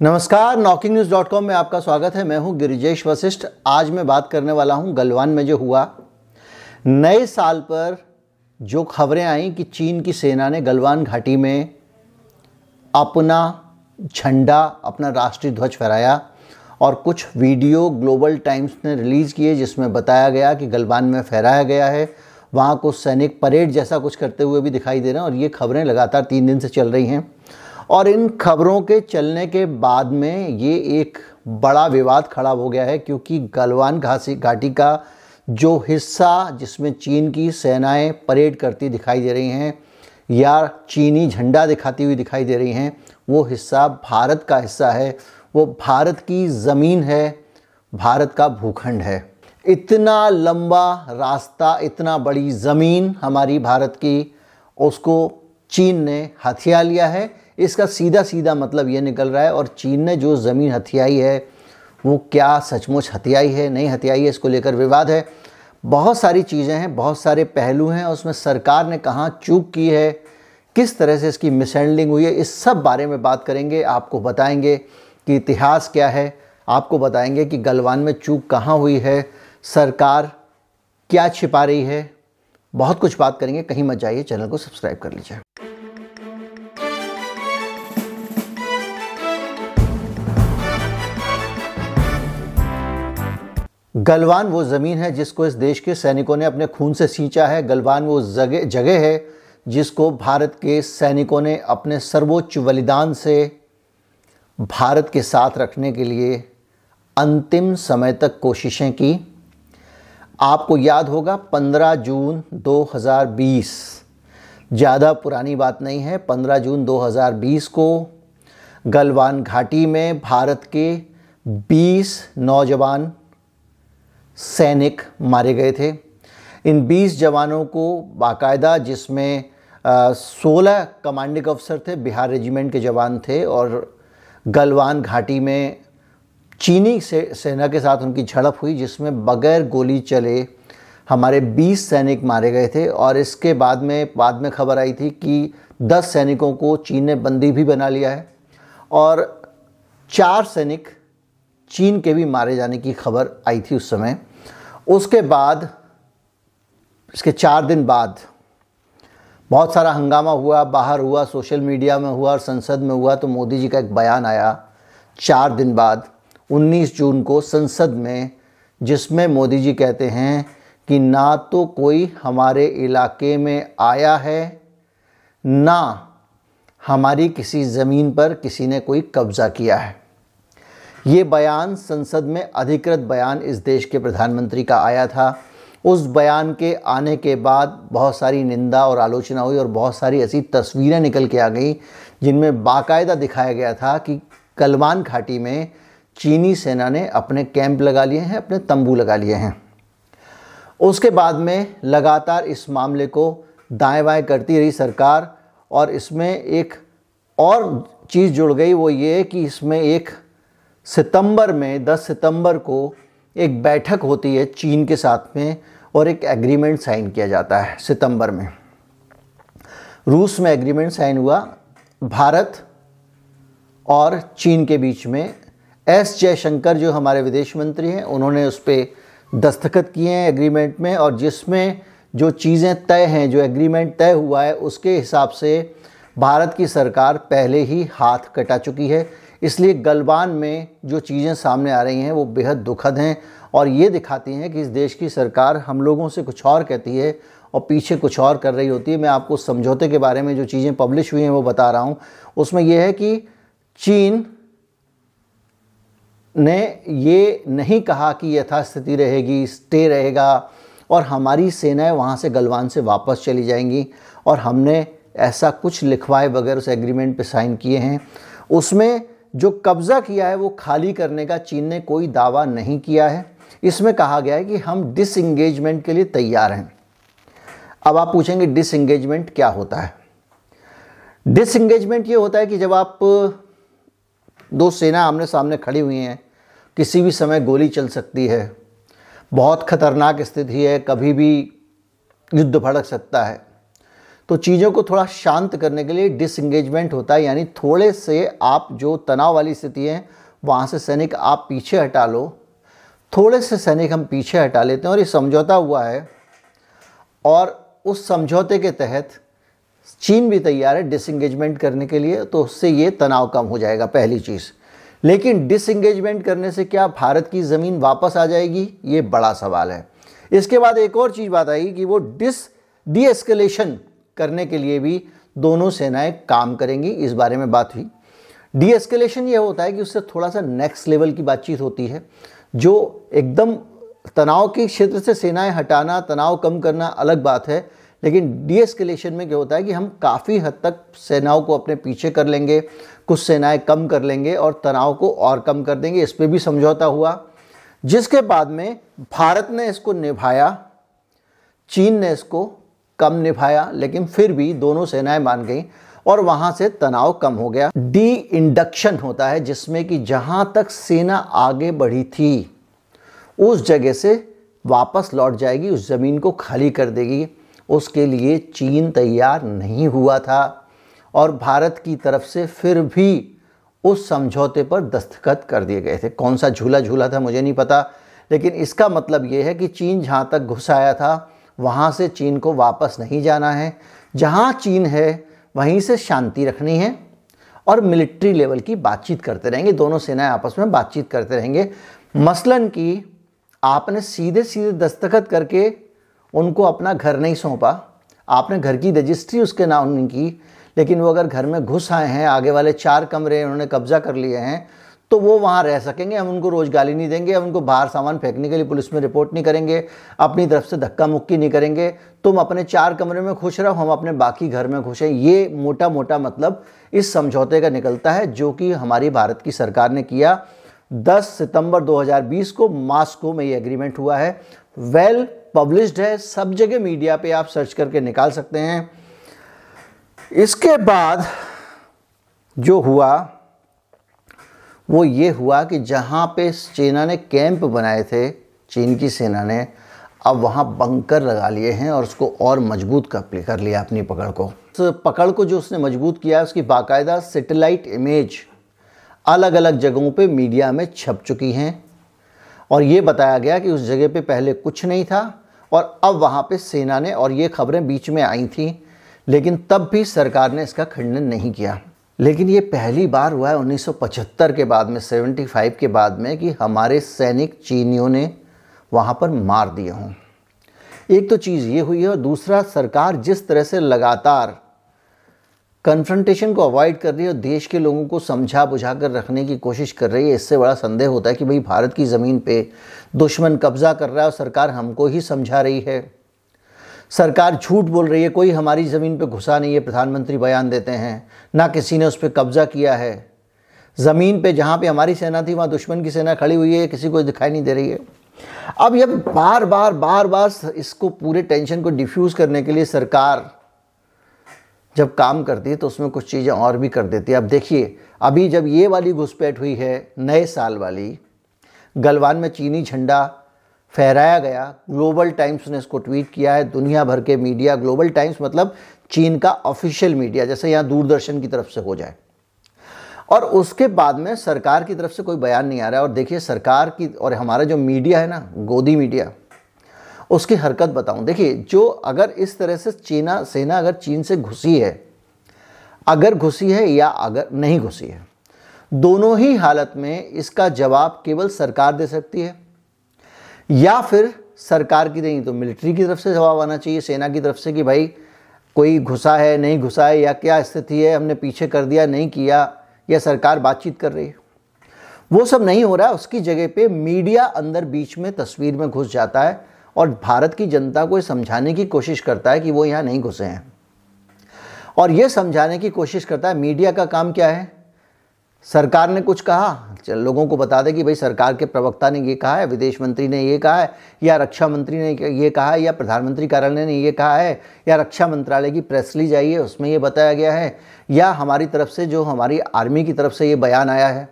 नमस्कार, knocking news dot com में आपका स्वागत है। मैं हूँ गिरिजेश वशिष्ठ। आज मैं बात करने वाला हूँ गलवान में जो हुआ। नए साल पर जो खबरें आई कि चीन की सेना ने गलवान घाटी में अपना झंडा, अपना राष्ट्रीय ध्वज फहराया और कुछ वीडियो ग्लोबल टाइम्स ने रिलीज़ किए जिसमें बताया गया कि गलवान में फहराया गया है। वहाँ कुछ सैनिक परेड जैसा कुछ करते हुए भी दिखाई दे रहे हैं और ये खबरें लगातार तीन दिन से चल रही हैं। और इन खबरों के चलने के बाद में ये एक बड़ा विवाद खड़ा हो गया है, क्योंकि गलवान घासी घाटी का जो हिस्सा जिसमें चीन की सेनाएँ परेड करती दिखाई दे रही हैं या चीनी झंडा दिखाती हुई दिखाई दे रही हैं, वो हिस्सा भारत का हिस्सा है, वो भारत की ज़मीन है, भारत का भूखंड है। इतना लंबा रास्ता, इतना बड़ी ज़मीन हमारी भारत की, उसको चीन ने हथिया लिया है इसका सीधा सीधा मतलब ये निकल रहा है और चीन ने जो ज़मीन हथियाई है, वो क्या सचमुच हथियाई है, नहीं हथियाई है, इसको लेकर विवाद है। बहुत सारी चीज़ें हैं, बहुत सारे पहलू हैं उसमें सरकार ने कहाँ चूक की है, किस तरह से इसकी मिसहैंडलिंग हुई है, इस सब बारे में बात करेंगे, आपको बताएँगे कि इतिहास क्या है, आपको बताएँगे कि गलवान में चूक कहाँ हुई है, सरकार क्या छिपा रही है। बहुत कुछ बात करेंगे, कहीं मत जाइए, चैनल को सब्सक्राइब कर लीजिए। गलवान वो ज़मीन है जिसको इस देश के सैनिकों ने अपने खून से सींचा है। गलवान वो जगह जगह है जिसको भारत के सैनिकों ने अपने सर्वोच्च बलिदान से भारत के साथ रखने के लिए अंतिम समय तक कोशिशें की। आपको याद होगा 15 जून 2020 ज़्यादा पुरानी बात नहीं है 15 जून 2020 को गलवान घाटी में भारत के 20 नौजवान सैनिक मारे गए थे। इन 20 जवानों को बाकायदा, जिसमें 16 कमांडिंग अफसर थे, बिहार रेजिमेंट के जवान थे और गलवान घाटी में चीनी से, सेना के साथ उनकी झड़प हुई, जिसमें बगैर गोली चले हमारे 20 सैनिक मारे गए थे। और इसके बाद में बाद में खबर आई थी कि 10 सैनिकों को चीन ने बंदी भी बना लिया है और चार सैनिक चीन के भी मारे जाने की खबर आई थी उस समय। उसके बाद, इसके चार दिन बाद, बहुत सारा हंगामा हुआ, बाहर हुआ, सोशल मीडिया में हुआ और संसद में हुआ तो मोदी जी का एक बयान आया चार दिन बाद 19 जून को संसद में, जिसमें मोदी जी कहते हैं कि ना तो कोई हमारे इलाके में आया है, ना हमारी किसी ज़मीन पर किसी ने कोई कब्ज़ा किया है। ये बयान संसद में अधिकृत बयान इस देश के प्रधानमंत्री का आया था। उस बयान के आने के बाद बहुत सारी निंदा और आलोचना हुई और बहुत सारी ऐसी तस्वीरें निकल के आ गई, जिनमें बाकायदा दिखाया गया था कि कलवान घाटी में चीनी सेना ने अपने कैंप लगा लिए हैं, अपने तंबू लगा लिए हैं। उसके बाद में लगातार इस मामले को दाएँ बाएँ करती रही सरकार और इसमें एक और चीज़ जुड़ गई, वो ये कि इसमें एक सितंबर में 10 सितंबर को एक बैठक होती है चीन के साथ में और एक एग्रीमेंट साइन किया जाता है सितंबर में। रूस में एग्रीमेंट साइन हुआ, भारत और चीन के बीच में। एस जयशंकर जो हमारे विदेश मंत्री हैं, उन्होंने उस पर दस्तखत किए हैं एग्रीमेंट में और जिसमें जो चीज़ें तय हैं, जो एग्रीमेंट तय हुआ है, उसके हिसाब से भारत की सरकार पहले ही हाथ कटा चुकी है। इसलिए गलवान में जो चीज़ें सामने आ रही हैं, वो बेहद दुखद हैं और ये दिखाती हैं कि इस देश की सरकार हम लोगों से कुछ और कहती है और पीछे कुछ और कर रही होती है। मैं आपको समझौते के बारे में जो चीज़ें पब्लिश हुई हैं, वो बता रहा हूँ। उसमें यह है कि चीन ने ये नहीं कहा कि यथास्थिति रहेगी, स्टे रहेगा और हमारी सेनाएँ वहाँ से गलवान से वापस चली जाएँगी और हमने ऐसा कुछ लिखवाए बगैर उस एग्रीमेंट पे साइन किए हैं। उसमें जो कब्ज़ा किया है, वो खाली करने का चीन ने कोई दावा नहीं किया है। इसमें कहा गया है कि हम डिसंगेजमेंट के लिए तैयार हैं। अब आप पूछेंगे डिसंगेजमेंट क्या होता है? डिसंगेजमेंट ये होता है कि जब आप दो सेना आमने सामने खड़ी हुई हैं, किसी भी समय गोली चल सकती है, बहुत ख़तरनाक स्थिति है, कभी भी युद्ध भड़क सकता है। तो चीज़ों को थोड़ा शांत करने के लिए डिसंगेजमेंट होता है, यानी थोड़े से आप जो तनाव वाली स्थिति है, वहाँ से सैनिक आप पीछे हटा लो। थोड़े से सैनिक हम पीछे हटा लेते हैं और ये समझौता हुआ है। और उस समझौते के तहत चीन भी तैयार है डिसंगेजमेंट करने के लिए तो उससे ये तनाव कम हो जाएगा, पहली चीज़। लेकिन डिसंगेजमेंट करने से क्या भारत की ज़मीन वापस आ जाएगी? ये बड़ा सवाल है। इसके बाद एक और चीज़ बात आई कि वो डिस डी एस्केलेशन करने के लिए भी दोनों सेनाएँ काम करेंगी। इस बारे में बात हुई। डी एस्केलेशन ये होता है कि उससे थोड़ा सा नेक्स्ट लेवल की बातचीत होती है, जो एकदम तनाव के क्षेत्र से सेनाएँ हटाना, तनाव कम करना अलग बात है। लेकिन डी एस्केलेशन में क्या होता है कि हम काफ़ी हद तक सेनाओं को अपने पीछे कर लेंगे, कुछ सेनाएँ कम कर लेंगे और तनाव को और कम कर देंगे। इस पर भी समझौता हुआ। जिसके बाद में भारत ने इसको निभाया, चीन ने इसको कम निभाया, लेकिन फिर भी दोनों सेनाएँ मान गई और वहाँ से तनाव कम हो गया। डी इंडक्शन होता है, जिसमें कि जहाँ तक सेना आगे बढ़ी थी, उस जगह से वापस लौट जाएगी, उस ज़मीन को खाली कर देगी। उसके लिए चीन तैयार नहीं हुआ था और भारत की तरफ़ से फिर भी उस समझौते पर दस्तखत कर दिए गए थे। कौन सा झूला झूला था मुझे नहीं पता, लेकिन इसका मतलब ये है कि चीन जहाँ तक घुस आया था वहाँ से चीन को वापस नहीं जाना है। जहाँ चीन है, वहीं से शांति रखनी है और मिलिट्री लेवल की बातचीत करते रहेंगे। दोनों सेनाएँ आपस में बातचीत करते रहेंगे। मसलन कि आपने सीधे सीधे दस्तखत करके उनको अपना घर नहीं सौंपा। आपने घर की रजिस्ट्री उसके नाम की, लेकिन वो अगर घर में घुस आए हैं, आगे वाले चार कमरे उन्होंने कब्जा कर लिए हैं तो वो वहाँ रह सकेंगे, हम उनको रोज़ गाली नहीं देंगे, हम उनको बाहर सामान फेंकने के लिए पुलिस में रिपोर्ट नहीं करेंगे, अपनी तरफ़ से धक्का मुक्की नहीं करेंगे। तुम अपने चार कमरे में खुश रहो, हम अपने बाकी घर में खुश हैं। ये मोटा मोटा मतलब इस समझौते का निकलता है, जो कि हमारी भारत की सरकार ने किया। 10 सितंबर 2020 को मास्को में ये एग्रीमेंट हुआ है। वेल पब्लिश्ड है, सब जगह मीडिया पे आप सर्च करके निकाल सकते हैं। इसके बाद जो हुआ वो ये हुआ कि जहाँ पे चीना ने कैंप बनाए थे, चीन की सेना ने, अब वहाँ बंकर लगा लिए हैं और उसको और मज़बूत कर कर लिया अपनी पकड़ को। उस पकड़ को जो उसने मज़बूत किया, उसकी बाकायदा सेटेलाइट इमेज अलग अलग जगहों पे मीडिया में छप चुकी हैं। और ये बताया गया कि उस जगह पे पहले कुछ नहीं था और अब वहाँ पे सेना ने, और ये खबरें बीच में आई थी, लेकिन तब भी सरकार ने इसका खंडन नहीं किया। लेकिन ये पहली बार हुआ है 1975 के बाद में 75 के बाद में कि हमारे सैनिक चीनियों ने वहाँ पर मार दिए हों। एक तो चीज़ ये हुई है और दूसरा, सरकार जिस तरह से लगातार कन्फ्रंटेशन को अवॉइड कर रही है और देश के लोगों को समझा बुझा कर रखने की कोशिश कर रही है, इससे बड़ा संदेह होता है कि भाई, भारत की ज़मीन पे दुश्मन कब्जा कर रहा है और सरकार हमको ही समझा रही है। सरकार झूठ बोल रही है, कोई हमारी ज़मीन पे घुसा नहीं है, प्रधानमंत्री बयान देते हैं, ना किसी ने उस पर कब्ज़ा किया है। ज़मीन पे जहाँ पे हमारी सेना थी, वहाँ दुश्मन की सेना खड़ी हुई है, किसी को दिखाई नहीं दे रही है। अब ये बार बार बार बार इसको पूरे टेंशन को डिफ्यूज़ करने के लिए सरकार जब काम करती है तो उसमें कुछ चीज़ें और भी कर देती है। अब देखिए, अभी जब ये वाली घुसपैठ हुई है, नए साल वाली, गलवान में चीनी झंडा फहराया गया। ग्लोबल टाइम्स ने इसको ट्वीट किया है। दुनिया भर के मीडिया ग्लोबल टाइम्स मतलब चीन का ऑफिशियल मीडिया जैसे यहाँ दूरदर्शन की तरफ़ से हो जाए। और उसके बाद में सरकार की तरफ़ से कोई बयान नहीं आ रहा है। और देखिए, सरकार की और हमारा जो मीडिया है ना, गोदी मीडिया उसकी हरकत बताऊँ। देखिए, जो अगर इस तरह से चीना, सेना अगर चीन से घुसी है, अगर घुसी है या अगर नहीं घुसी है, दोनों ही हालत में इसका जवाब केवल सरकार दे सकती है। या फिर सरकार की नहीं तो मिलिट्री की तरफ़ से जवाब आना चाहिए, सेना की तरफ़ से कि भाई, कोई घुसा है, नहीं घुसा है, या क्या स्थिति है, हमने पीछे कर दिया, नहीं किया, या सरकार बातचीत कर रही है। वो सब नहीं हो रहा है उसकी जगह पे मीडिया अंदर बीच में तस्वीर में घुस जाता है और भारत की जनता को समझाने की कोशिश करता है कि वो यहाँ नहीं घुसे हैं। और ये समझाने की कोशिश करता है, मीडिया का काम क्या है? सरकार ने कुछ कहा? लोगों को बता दें कि भाई सरकार के प्रवक्ता ने ये कहा है, विदेश मंत्री ने ये कहा है, या रक्षा मंत्री ने ये कहा है, या प्रधानमंत्री कार्यालय ने ये कहा है, या रक्षा मंत्रालय की प्रेस ली जाइए उसमें ये बताया गया है, या हमारी तरफ़ से जो हमारी आर्मी की तरफ़ से ये बयान आया है।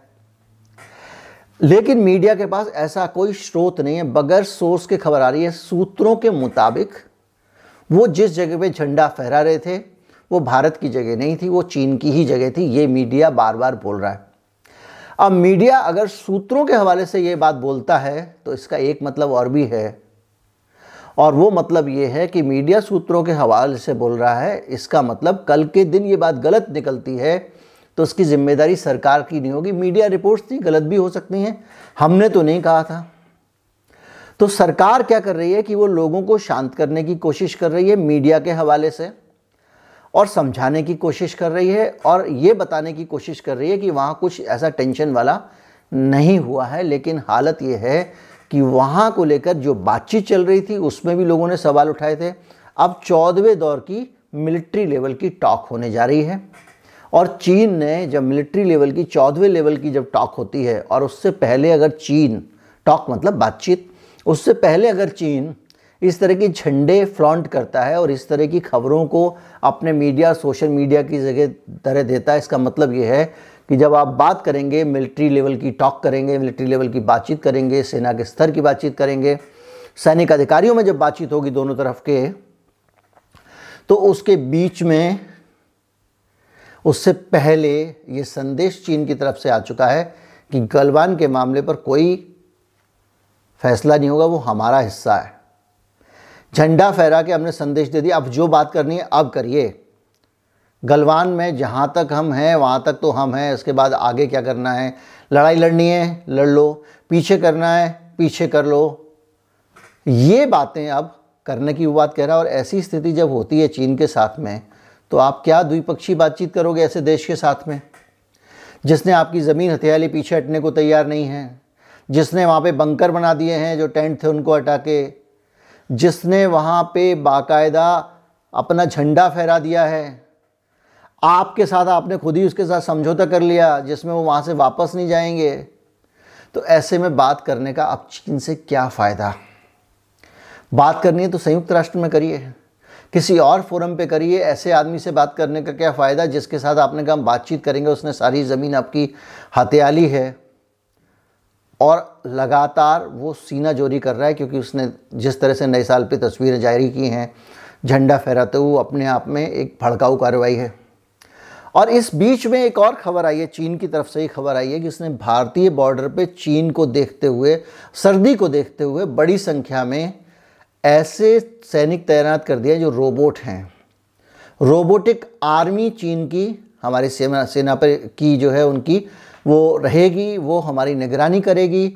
लेकिन मीडिया के पास ऐसा कोई स्रोत नहीं है, बगैर सोर्स के खबर आ रही है, सूत्रों के मुताबिक वो जिस जगह पे झंडा फहरा रहे थे वो भारत की जगह नहीं थी, वो चीन की ही जगह थी, ये मीडिया बार बार बोल रहा है। अब मीडिया अगर सूत्रों के हवाले से ये बात बोलता है तो इसका एक मतलब और भी है। और वो मतलब ये है कि मीडिया सूत्रों के हवाले से बोल रहा है, इसका मतलब कल के दिन ये बात गलत निकलती है तो उसकी ज़िम्मेदारी सरकार की नहीं होगी। मीडिया रिपोर्ट्स थी, गलत भी हो सकती हैं। हमने तो नहीं कहा था। तो सरकार क्या कर रही है कि वो लोगों को शांत करने की कोशिश कर रही है मीडिया के हवाले से। और समझाने की कोशिश कर रही है और ये बताने की कोशिश कर रही है कि वहाँ कुछ ऐसा टेंशन वाला नहीं हुआ है, लेकिन हालत ये है कि वहाँ को लेकर जो बातचीत चल रही थी, उसमें भी लोगों ने सवाल उठाए थे। अब चौदहवें दौर की मिलिट्री लेवल की टॉक होने जा रही है और चीन ने जब मिलिट्री लेवल की, चौदहवें लेवल की जब टॉक होती है और उससे पहले अगर चीन, टॉक मतलब बातचीत, उससे पहले अगर चीन इस तरह के झंडे फ्लॉन्ट करता है और इस तरह की खबरों को अपने मीडिया, सोशल मीडिया की जगह तरह देता है। इसका मतलब ये है कि जब आप बात करेंगे, मिलिट्री लेवल की टॉक करेंगे, मिलिट्री लेवल की बातचीत करेंगे, सेना के स्तर की बातचीत करेंगे, सैनिक अधिकारियों में जब बातचीत होगी दोनों तरफ़ के तो उसके बीच में उससे पहले ये संदेश चीन की तरफ़ से आ चुका है कि गलवान के मामले पर कोई फैसला नहीं होगा, वो हमारा हिस्सा है। झंडा फहरा के हमने संदेश दे दिया, अब जो बात करनी है, अब करिए। गलवान में जहाँ तक हम हैं, वहाँ तक तो हम हैं, उसके बाद आगे क्या करना है? लड़ाई लड़नी है, लड़ लो। पीछे करना है, पीछे कर लो। ये बातें अब करने की बात कह रहा है, और ऐसी स्थिति जब होती है चीन के साथ में तो आप क्या द्विपक्षीय बातचीत करोगे ऐसे देश के साथ में? जिसने आपकी ज़मीन हथियाली पीछे हटने को तैयार नहीं है, जिसने वहाँ पे बंकर बना दिए हैं, जो टेंट थे उनको हटा के जिसने वहाँ पे बाकायदा अपना झंडा फहरा दिया है। आपके साथ आपने खुद ही उसके साथ समझौता कर लिया, जिसमें वो वहाँ से वापस नहीं जाएँगे। तो ऐसे में बात करने का अब चीन से क्या फ़ायदा? बात करनी है तो संयुक्त राष्ट्र में करिए। किसी और फोरम पे करिए, ऐसे आदमी से बात करने का क्या फ़ायदा, जिसके साथ आपने कहा बातचीत करेंगे, उसने सारी ज़मीन आपकी हथियाली है। और लगातार वो सीना जोरी कर रहा है क्योंकि उसने जिस तरह से नए साल पे तस्वीरें जारी की हैं, झंडा फहराते हुए अपने आप में एक भड़काऊ कार्रवाई है। और इस बीच में एक और खबर आई है, चीन की तरफ़ से ही खबर आई है कि उसने भारतीय बॉर्डर पे चीन को देखते हुए, सर्दी को देखते हुए बड़ी संख्या में ऐसे सैनिक तैनात कर दिए जो रोबोट हैं। रोबोटिक आर्मी चीन की, हमारी सेना सेना पर की जो है उनकी वो रहेगी, वो हमारी निगरानी करेगी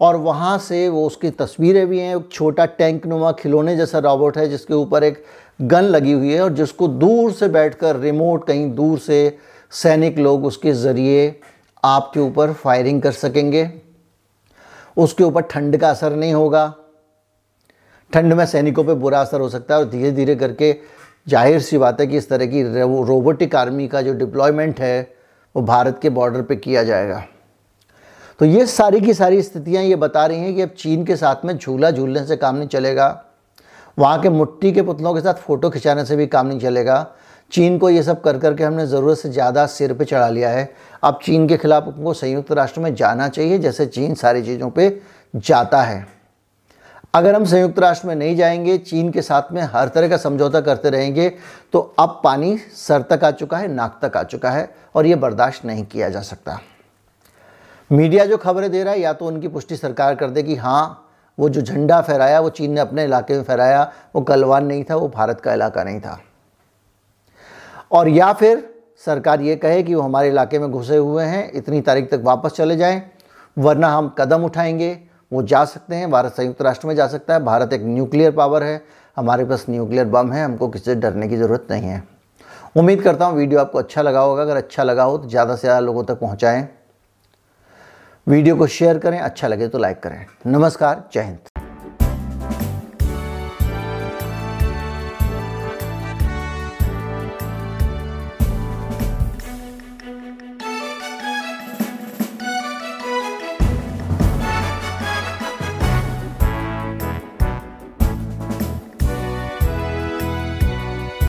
और वहाँ से वो उसकी तस्वीरें भी हैं एक छोटा टैंक नुमा खिलौने जैसा रॉबोट है जिसके ऊपर एक गन लगी हुई है और जिसको दूर से बैठकर, रिमोट कहीं दूर से सैनिक लोग उसके ज़रिए आपके ऊपर फायरिंग कर सकेंगे। उसके ऊपर ठंड का असर नहीं होगा। ठंड में सैनिकों पे बुरा असर हो सकता है और धीरे धीरे करके ज़ाहिर सी बात है कि इस तरह की रोबोटिक आर्मी का जो डिप्लॉयमेंट है वो भारत के बॉर्डर पे किया जाएगा। तो ये सारी की सारी स्थितियाँ ये बता रही हैं कि अब चीन के साथ में झूला झूलने से काम नहीं चलेगा। वहाँ के मुट्ठी के पुतलों के साथ फ़ोटो खिंचाने से भी काम नहीं चलेगा। चीन को ये सब कर कर के हमने ज़रूरत से ज़्यादा सिर पे चढ़ा लिया है। अब चीन के खिलाफ उनको संयुक्त राष्ट्र में जाना चाहिए, जैसे चीन सारी चीज़ों पे जाता है। अगर हम संयुक्त राष्ट्र में नहीं जाएँगे, चीन के साथ में हर तरह का समझौता करते रहेंगे तो अब पानी सर तक आ चुका है, नाक तक आ चुका है और ये बर्दाश्त नहीं किया जा सकता। मीडिया जो खबरें दे रहा है, या तो उनकी पुष्टि सरकार कर दे कि हाँ वो जो झंडा फहराया, वो चीन ने अपने इलाके में फहराया, वो गलवान नहीं था, वो भारत का इलाका नहीं था। और या फिर सरकार ये कहे कि वो हमारे इलाके में घुसे हुए हैं, इतनी तारीख तक वापस चले जाएँ, वरना हम कदम उठाएँगे वो जा सकते हैं, भारत संयुक्त राष्ट्र में जा सकता है। भारत एक न्यूक्लियर पावर है, हमारे पास न्यूक्लियर बम है, हमको किसी से डरने की ज़रूरत नहीं है। उम्मीद करता हूँ वीडियो आपको अच्छा लगा होगा। अगर अच्छा लगा हो तो ज़्यादा से ज़्यादा लोगों तक पहुँचाएँ। वीडियो को शेयर करें अच्छा लगे तो लाइक करें। नमस्कार, जय हिंद।